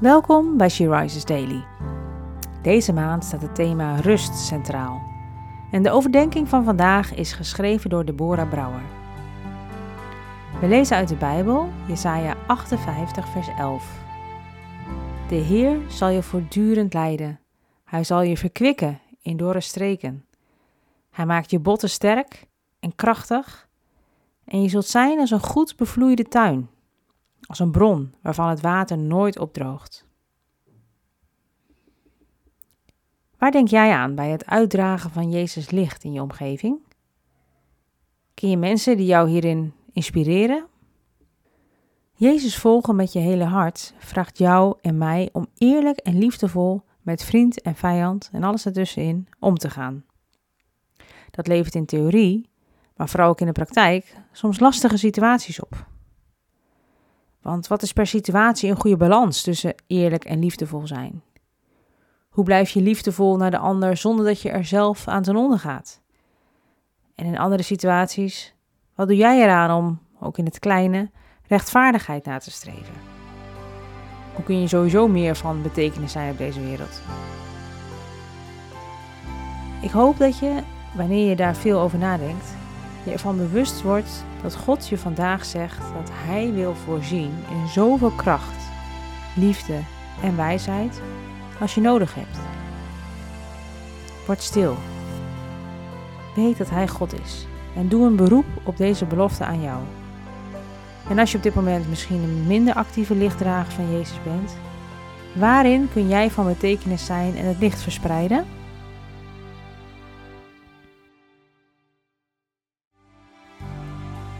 Welkom bij She Rises Daily. Deze maand staat het thema rust centraal. En de overdenking van vandaag is geschreven door Deborah Brouwer. We lezen uit de Bijbel, Jesaja 58, vers 11. De Heer zal je voortdurend leiden. Hij zal je verkwikken in dorre streken. Hij maakt je botten sterk en krachtig. En je zult zijn als een goed bevloeide tuin als een bron waarvan het water nooit opdroogt. Waar denk jij aan bij het uitdragen van Jezus licht in je omgeving? Ken je mensen die jou hierin inspireren? Jezus volgen met je hele hart vraagt jou en mij om eerlijk en liefdevol met vriend en vijand en alles ertussenin om te gaan. Dat levert in theorie, maar vooral ook in de praktijk, soms lastige situaties op. Want wat is per situatie een goede balans tussen eerlijk en liefdevol zijn? Hoe blijf je liefdevol naar de ander zonder dat je er zelf aan ten onder gaat? En in andere situaties, wat doe jij eraan om, ook in het kleine, rechtvaardigheid na te streven? Hoe kun je sowieso meer van betekenis zijn op deze wereld? Ik hoop dat je, wanneer je daar veel over nadenkt, je ervan bewust wordt dat God je vandaag zegt dat Hij wil voorzien in zoveel kracht, liefde en wijsheid als je nodig hebt. Word stil. Weet dat Hij God is en doe een beroep op deze belofte aan jou. En als je op dit moment misschien een minder actieve lichtdrager van Jezus bent, waarin kun jij van betekenis zijn en het licht verspreiden?